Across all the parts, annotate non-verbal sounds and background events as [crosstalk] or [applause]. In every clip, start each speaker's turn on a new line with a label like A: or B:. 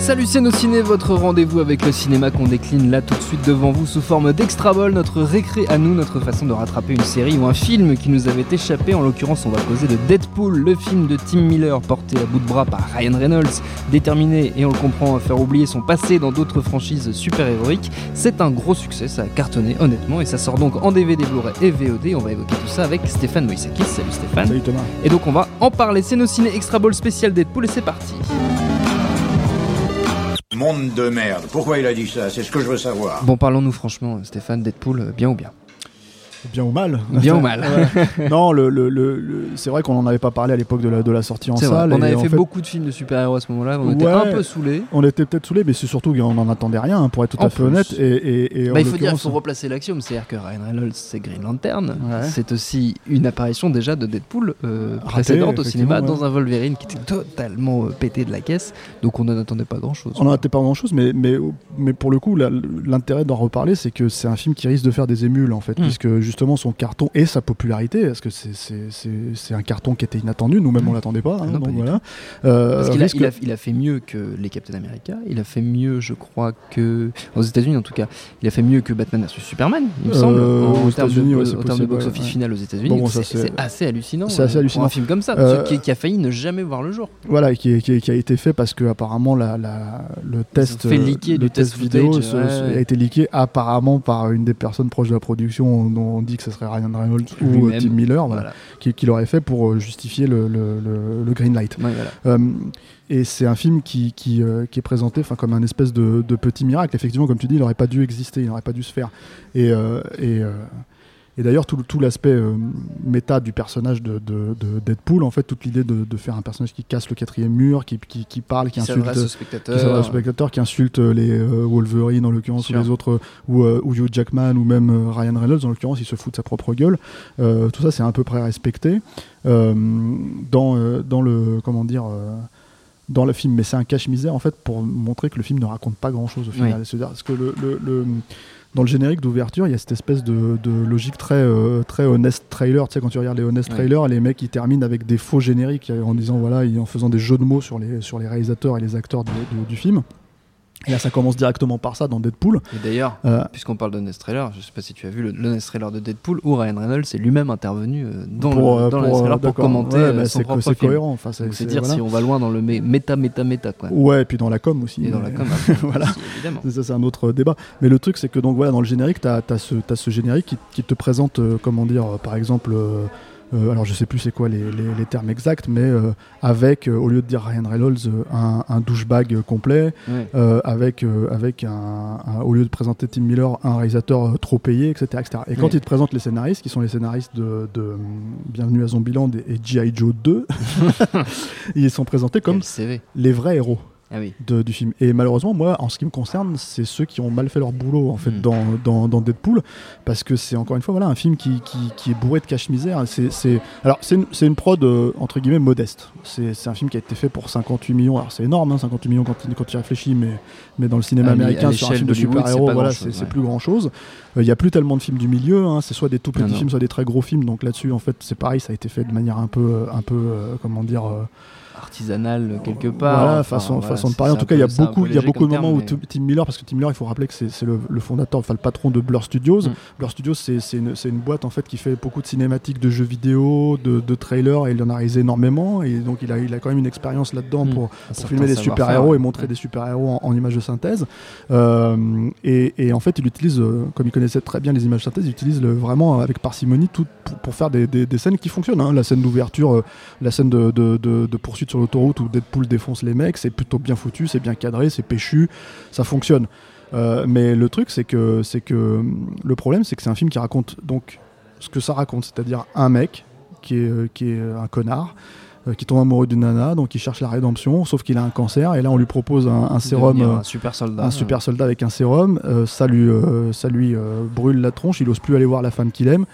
A: Salut c'est nos ciné, votre rendez-vous avec le cinéma qu'on décline là tout de suite devant vous sous forme d'extra ball, notre récré à nous, notre façon de rattraper une série ou un film qui nous avait échappé. En l'occurrence, on va causer de Deadpool, le film de Tim Miller porté à bout de bras par Ryan Reynolds, déterminé et on le comprend à faire oublier son passé dans d'autres franchises super-héroïques. C'est un gros succès, ça a cartonné honnêtement et ça sort donc en DVD, Blu-ray et VOD. On va évoquer tout ça avec Stéphane Moïsakis. Salut Stéphane.
B: Salut Thomas.
A: Et donc on va en parler. C'est nos ciné extra ball spécial Deadpool et c'est parti.
C: Monde de merde. Pourquoi il a dit ça? C'est ce que je veux savoir.
A: Bon, parlons-nous franchement, Stéphane, Deadpool, euh, bien ou bien?
B: Bien ou mal
A: Bien ou [laughs] mal.
B: Ouais. [laughs] Non, le, le, le, le- c'est vrai qu'on n'en avait pas parlé à l'époque de la, de la sortie en salle.
A: on avait fait, beaucoup de films de super-héros à ce moment-là, on était un peu saoulés.
B: On était peut-être saoulés, mais c'est surtout qu'on n'en attendait rien, hein, pour être tout
A: En
B: à fait
A: plus.
B: honnête. Et, et, et en
A: Bah, il faut dire, il faut replacer l'axiome, c'est-à-dire que Ryan Reynolds c'est Green Lantern,
B: Ouais.
A: c'est aussi une apparition déjà de Deadpool euh,
B: Raté,
A: précédente au cinéma dans un Wolverine qui était totalement euh, pété de la caisse, donc on n'en attendait pas grand-chose.
B: On n'en attendait pas grand chose, mais, mais, mais pour le coup, l'intérêt d'en reparler, c'est que c'est un film qui risque de faire des émules, en fait,
A: Mm.
B: puisque justement son carton et sa popularité, parce que c'est- un carton qui était inattendu, nous-mêmes on l'attendait pas, hein.
A: Non,
B: donc voilà. Euh,
A: Parce qu'il a,
B: risque-
A: il a- il a fait mieux que les Captain America, il a fait mieux, je crois, que. aux États-Unis en tout cas, il a fait mieux que Batman vs Superman, il me
B: Euh,
A: semble, en,
B: aux
A: termes de,
B: États-Unis, ouais,
A: de box-office
B: ouais,
A: final aux États-Unis.
B: Bon,
A: c'est assez hallucinant.
B: c'est assez
A: euh,
B: hallucinant.
A: Pour un film comme ça,
B: Euh,
A: qui, qui a failli ne jamais voir le jour.
B: Voilà, qui, qui- qui a été fait parce que apparemment la, la- le test, le test vidéo a été leaké apparemment par une des personnes proches de la production dont on dit que ce serait Ryan Reynolds ou euh. Tim Miller, voilà,
A: Voilà.
B: qui, qui l'aurait fait pour euh, justifier le, le- le- le green light.
A: Ouais, voilà.
B: Euh, et c'est un film qui, qui, euh, qui est présenté comme un espèce de, de petit miracle. Effectivement, comme tu dis, il n'aurait pas dû exister, il n'aurait pas dû se faire. Et, euh, et, et d'ailleurs, tout, tout l'aspect euh, méta du personnage de, de- de Deadpool, en fait, toute l'idée de, de faire un personnage qui casse le quatrième mur, qui, qui, qui parle, qui,
A: Qui
B: insulte. qui
A: spectateur.
B: spectateur, qui insulte les euh, Wolverine en l'occurrence ou les autres, euh, ou, euh, ou Hugh Jackman ou même euh, Ryan Reynolds en l'occurrence, il se fout de sa propre gueule. Euh, tout ça, c'est à peu près respecté euh, dans, euh, dans le comment dire. euh, dans le film, mais c'est un cache-misère en fait pour montrer que le film ne raconte pas grand-chose au final.
A: Oui.
B: C'est-à-dire que le, le- le- dans le générique d'ouverture, il y a cette espèce de, de logique très euh, très honest trailer. Tu sais, quand tu regardes les honest
A: Ouais.
B: trailers, les mecs ils terminent avec des faux génériques euh, en disant voilà, en faisant des jeux de mots sur les sur les réalisateurs et les acteurs du film. Et là, ça commence directement par ça dans Deadpool.
A: Et d'ailleurs,
B: Euh,
A: puisqu'on parle de Nest Trailer, je sais pas si tu as vu le, le Nest Trailer de Deadpool où Ryan Reynolds est lui-même intervenu euh, dans
B: pour,
A: le,
B: euh,
A: dans le
B: pour,
A: Trailer pour
B: d'accord.
A: commenter
B: Ouais, bah,
A: son
B: c'est
A: propre
B: c'est cohérent. Enfin, c'est
A: dire
B: voilà.
A: si on va loin dans le mé- méta, méta, méta quoi.
B: Ouais, et puis dans la com aussi.
A: Et dans la com, [laughs] après,
B: Voilà.
A: aussi, évidemment.
B: Ça, c'est un autre débat. Mais le truc, c'est que donc voilà, dans le générique, tu as, ce, générique qui, qui te présente, euh, comment dire, euh, par exemple, euh, alors je sais plus c'est quoi les, les- les termes exacts, mais euh, avec, euh, au lieu de dire Ryan Reynolds, un, un douchebag complet,
A: Ouais.
B: avec, avec un, un- au lieu de présenter Tim Miller, un réalisateur trop payé, etc. etc. Et quand il te présente les scénaristes, qui sont les scénaristes de, de, Bienvenue à Zombieland et, et G.I. Joe 2, [laughs] [laughs] ils sont présentés comme les vrais héros
A: Ah oui.
B: de- du film. Et malheureusement, moi, en ce qui me concerne, c'est ceux qui ont mal fait leur boulot en fait
A: Mm.
B: dans, dans, dans Deadpool, parce que c'est encore une fois voilà un film qui, qui, qui est bourré de cache-misère. C'est, c'est... Alors c'est une, c'est une prod euh, entre guillemets modeste. C'est, c'est un film qui a été fait pour 58 millions. Alors c'est énorme, hein, 58 millions quand, quand tu réfléchis, mais, mais dans le cinéma
A: À l'é-
B: américain
A: à
B: sur un film de super-héros, voilà, c'est, c'est
A: ouais.
B: plus grand-chose. Il n'y a plus tellement de films du milieu. hein, c'est soit des tout petits
A: Non, non.
B: films, soit des très gros films. Donc là-dessus, en fait, c'est pareil. Ça a été fait de manière un peu, euh, un peu, euh, comment dire. Euh,
A: Artisanal quelque part.
B: voilà,
A: Enfin,
B: façon,
A: voilà,
B: de parler. En tout cas, il y a beaucoup, il y a beaucoup de moments où Tim Miller, parce que Tim Miller, il faut rappeler que c'est le, le fondateur, enfin le patron de Blur Studios.
A: Mm.
B: Blur Studios, c'est une, une boîte en fait qui fait beaucoup de cinématiques, de jeux vidéo, de, de trailers, et il en a réalisé énormément. Et donc, il a, il a quand même une expérience là-dedans
A: Mm.
B: pour, filmer des super-héros et montrer
A: Ouais.
B: des super-héros en, en images de synthèse. Euh, et, et en fait, il utilise, euh, comme il connaissait très bien les images de synthèse, il utilise le, vraiment avec parcimonie tout pour, pour faire des, des- des scènes qui fonctionnent. hein. La scène d'ouverture, euh, la scène de, de- de- de poursuite sur l'autoroute où Deadpool défonce les mecs, c'est plutôt bien foutu, c'est bien cadré, c'est péchu, ça fonctionne. Euh, mais le truc, c'est que, c'est que le problème, c'est que c'est un film qui raconte donc ce que ça raconte, c'est-à-dire un mec qui est, euh, qui est un connard, euh, qui tombe amoureux d'une nana, donc il cherche la rédemption, sauf qu'il a un cancer, et là on lui propose un, un sérum. Euh,
A: un super soldat.
B: un super soldat avec un sérum, ça lui, ça lui brûle la tronche, il ose plus aller voir la femme qu'il aime,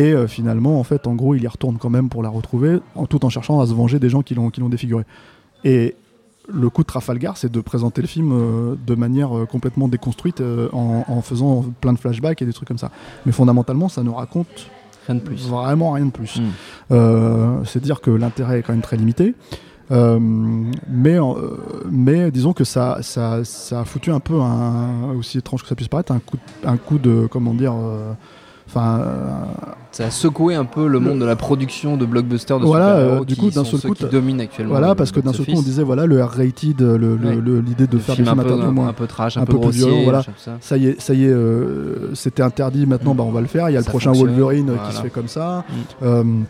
B: et euh, finalement, en fait, en gros, il y retourne quand même pour la retrouver, en, tout en cherchant à se venger des gens qui l'ont qui l'ont défiguré. Et le coup de Trafalgar, c'est de présenter le film euh, de manière euh, complètement déconstruite en, en faisant plein de flashbacks et des trucs comme ça. Mais fondamentalement, ça ne raconte
A: Rien de plus.
B: vraiment rien de plus.
A: Mm.
B: Euh, c'est dire que l'intérêt est quand même très limité. Euh, mais, euh, mais disons que ça, ça, ça a foutu un peu un, aussi étrange que ça puisse paraître, un coup, de- un coup de comment dire, euh, enfin, euh,
A: Ça a secoué un peu le monde de la production de blockbusters de
B: Voilà, euh, du coup, d'un seul coup,
A: qui dominent actuellement.
B: voilà, parce que d'un seul coup on disait voilà le R-rated, l'idée de faire des
A: un
B: films
A: peu, un,
B: moins-
A: un peu trash, un, peu,
B: peu violent, voilà.
A: ça.
B: y est, ça y est, euh, c'était interdit. Maintenant, bah, on va le faire. Il y a le prochain Wolverine qui se fait comme ça.
A: Mm.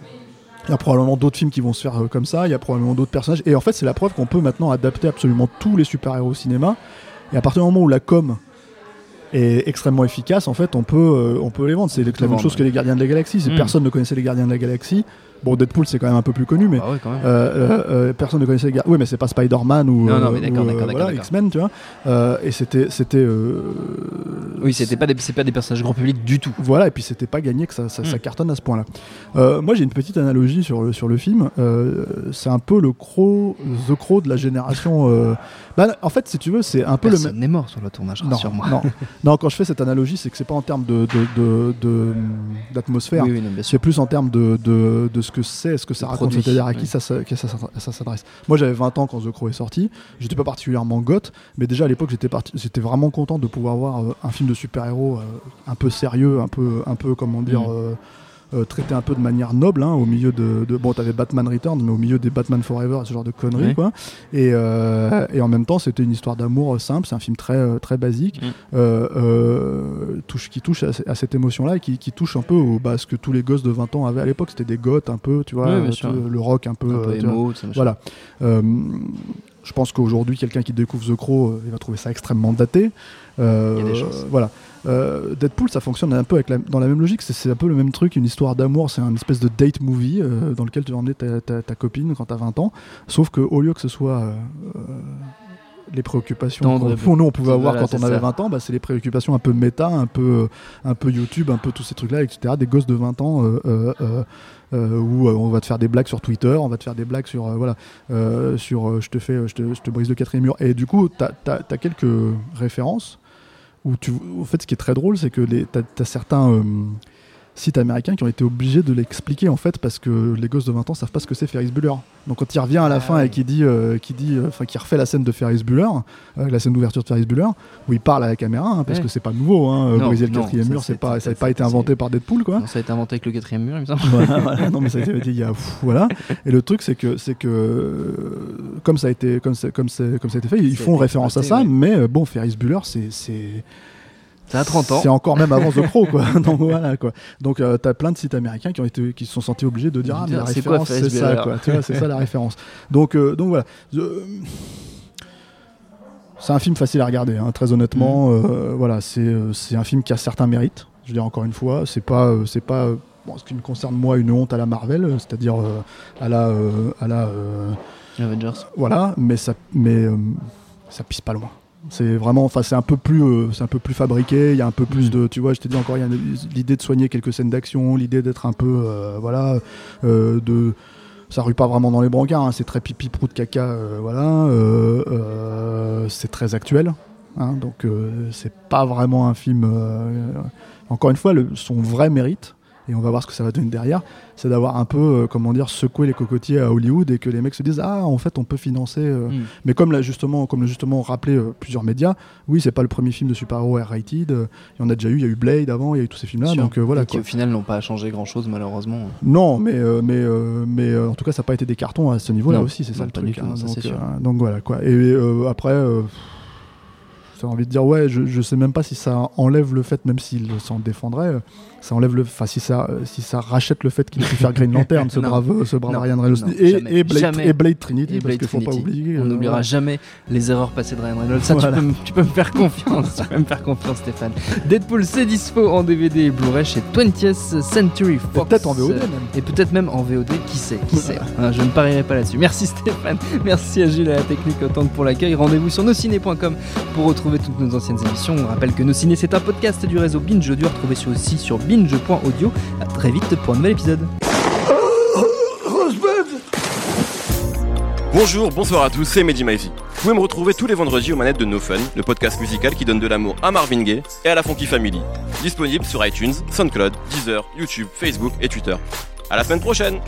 B: Il y a probablement d'autres films qui vont se faire comme ça. Il y a probablement d'autres personnages. Et en fait, c'est la preuve qu'on peut maintenant adapter absolument tous les super-héros au cinéma. Et à partir du moment où la com est extrêmement efficace, en fait, on peut, euh, on peut les vendre. C'est la même chose que les Gardiens de la Galaxie. Si
A: Mm.
B: personne ne connaissait les Gardiens de la Galaxie, bon, Deadpool c'est quand même un peu plus connu, mais
A: Bah ouais, quand même.
B: euh, euh, euh, personne ne connaissait les gars. Oui, mais c'est pas Spider-Man ou,
A: Non, non,
B: voilà. X-Men, tu vois. Euh, et c'était, c'était.
A: oui, c'était pas des, pas des personnages grand public du tout.
B: Voilà, et puis c'était pas gagné que ça, ça, ça
A: Mm.
B: cartonne à ce point-là. Moi, j'ai une petite analogie sur le, sur le film. C'est un peu le croc, The Crow de la génération. bah, en fait, si tu veux, c'est un peu le même.
A: Personne n'est mort sur le tournage,
B: Non,
A: rassure-moi.
B: non, non, quand je fais cette analogie, c'est que c'est pas en termes de, de, de- de- d'atmosphère.
A: Oui, oui.
B: C'est plus en termes de, de ce que c'est, ce que ça
A: Le
B: raconte, c'est-à-dire à qui ça, ça- ça, ça- ça s'adresse. Moi j'avais 20 ans quand The Crow est sorti, j'étais pas particulièrement goth, mais déjà à l'époque j'étais, parti- j'étais vraiment content de pouvoir voir euh, un film de super-héros euh, un peu sérieux, un peu, un peu comment dire,
A: Mm.
B: Euh, traité un peu de manière noble, hein, au milieu de, de- Bon, t'avais Batman Returns, mais au milieu des Batman Forever, ce genre de conneries, quoi. Et, euh, et en même temps, c'était une histoire d'amour euh, simple, c'est un film très, très basique, euh, touche, qui touche à, à cette émotion-là et qui, qui touche un peu au, bah, ce que tous les gosses de 20 ans avaient à l'époque. C'était des goths un peu, tu vois, tu- le rock un peu.
A: Un peu
B: vois.
A: émo, machin.
B: Voilà. Je pense qu'aujourd'hui, quelqu'un qui découvre The Crow, il va trouver ça extrêmement daté.
A: Il y a des.
B: Voilà. Euh, Deadpool, ça fonctionne un peu avec la- dans la même logique. C'est- un peu le même truc, une histoire d'amour. C'est un espèce de date movie euh, dans lequel tu vas emmener ta, ta- ta copine quand t'as 20 ans. Sauf que au lieu que ce soit euh, les préoccupations qu'on nous on pouvait avoir
A: Voilà,
B: quand on avait
A: ça.
B: 20 ans, bah, c'est les préoccupations un peu méta, un peu, un peu YouTube, un peu tous ces trucs-là, etc. Des gosses de 20 ans euh, où euh, on va te faire des blagues sur Twitter, on va te faire des blagues sur, euh, voilà, sur je te fais, je te, brise le quatrième mur. Et du coup, tu as, quelques références où tu, en fait, ce qui est très drôle, c'est que tu as, certains euh, sites américains qui ont été obligés de l'expliquer en fait parce que les gosses de 20 ans savent pas ce que c'est Ferris Bueller. Donc quand il revient à la
A: Ah
B: fin
A: oui.
B: et qui dit, euh, qui dit, euh, enfin qui refait la scène de Ferris Bueller, euh, la scène d'ouverture de Ferris Bueller, où il parle à la caméra, hein, parce
A: Ouais.
B: que c'est pas nouveau, hein,
A: Non,
B: briser le
A: non,
B: quatrième
A: ça,
B: mur, c'est pas,
A: ça,
B: n'a pas été inventé par Deadpool quoi.
A: Non, ça a été inventé avec le quatrième mur, il me semble.
B: Voilà, [laughs] voilà. Non, mais ça a été dit il y a pff, voilà. Et le truc c'est que c'est que euh, comme ça a été comme c'est comme c'est comme ça a été fait, ils font référence à ça,
A: ouais.
B: mais bon Ferris Bueller c'est c'est
A: Ça a 30 ans.
B: c'est encore même avant The Crow quoi. [laughs] Donc voilà quoi. Donc euh, t'as plein de sites américains qui ont été qui se sont sentis obligés de dire ah mais la référence c'est ça
A: Bueller
B: quoi. Tu vois, c'est ça la référence. Donc euh, donc voilà. Je- C'est un film facile à regarder, hein, très honnêtement.
A: Mm.
B: Euh, voilà, c'est euh, un film qui a certains mérites. Je veux dire encore une fois, c'est pas euh, c'est pas euh, bon, ce qui me concerne moi une honte à la Marvel, euh, c'est-à-dire euh, à la euh, à la euh,
A: Avengers.
B: voilà, mais ça mais euh, ça pisse pas loin. C'est vraiment, enfin, c'est un peu plus, euh, c'est un peu plus fabriqué. Il y a un peu plus
A: Mm.
B: de, tu vois, je t'ai dit encore, il y a l'idée de soigner quelques scènes d'action, l'idée d'être un peu, euh, voilà, euh, de, ça rue pas vraiment dans les brancards. hein, c'est très pipi prout caca, voilà. c'est très actuel, hein, donc c'est pas vraiment un film. encore une fois, le, son vrai mérite. Et on va voir ce que ça va donner derrière. C'est d'avoir un peu, euh, comment dire, secoué les cocotiers à Hollywood et que les mecs se disent ah en fait on peut financer. euh,
A: Mm.
B: mais comme l'a justement, comme justement rappelé euh, plusieurs médias, oui, c'est pas le premier film de super-héros R-rated. euh, Il y en a déjà eu, il y a eu Blade avant, il y a eu tous ces films-là.
A: Sûr.
B: Donc voilà.
A: Et qui
B: Quoi.
A: au final n'ont pas changé grand chose malheureusement.
B: Non, mais mais mais en tout cas, ça n'a pas été des cartons à ce niveau-là
A: Non,
B: aussi, c'est ça le truc.
A: tout,
B: hein, donc, donc voilà quoi. Et après. J'ai envie de dire ouais je, je sais même pas si ça enlève le fait même s'il s'en défendrait euh, ça enlève le enfin si ça euh, si ça rachète le fait qu'il ait pu faire Green Lantern ce [laughs]
A: Non.
B: brave ce brave
A: Non.
B: Ryan Reynolds
A: Non,
B: et, Blade, et Blade Trinity
A: Et
B: parce
A: Blade
B: qu'il faut pas oublier
A: On
B: euh,
A: n'oubliera
B: voilà.
A: jamais les erreurs passées de Ryan Reynolds. Ça,
B: Voilà.
A: tu, peux, me- tu peux me faire confiance. tu peux me faire confiance, Stéphane. Deadpool, c'est dispo en DVD et Blu-ray chez 20th Century Fox.
B: peut-être en VOD même
A: Et peut-être même en VOD, qui sait, qui sait. Hein, je ne parierai pas là-dessus. Merci Stéphane, merci à Gilles et à la technique autant pour l'accueil. Rendez-vous sur nosciné.com pour retrouver toutes nos anciennes émissions. On rappelle que Nos Ciné, c'est un podcast du réseau Binge Audio, retrouvé aussi sur binge.audio. À très vite pour un nouvel épisode.
D: Bonjour, bonsoir à tous, c'est Mehdi Maizy. Vous pouvez me retrouver tous les vendredis aux manettes de No Fun, le podcast musical qui donne de l'amour à Marvin Gaye et à la Funky Family. Disponible sur iTunes, SoundCloud, Deezer, YouTube, Facebook et Twitter. À la semaine prochaine!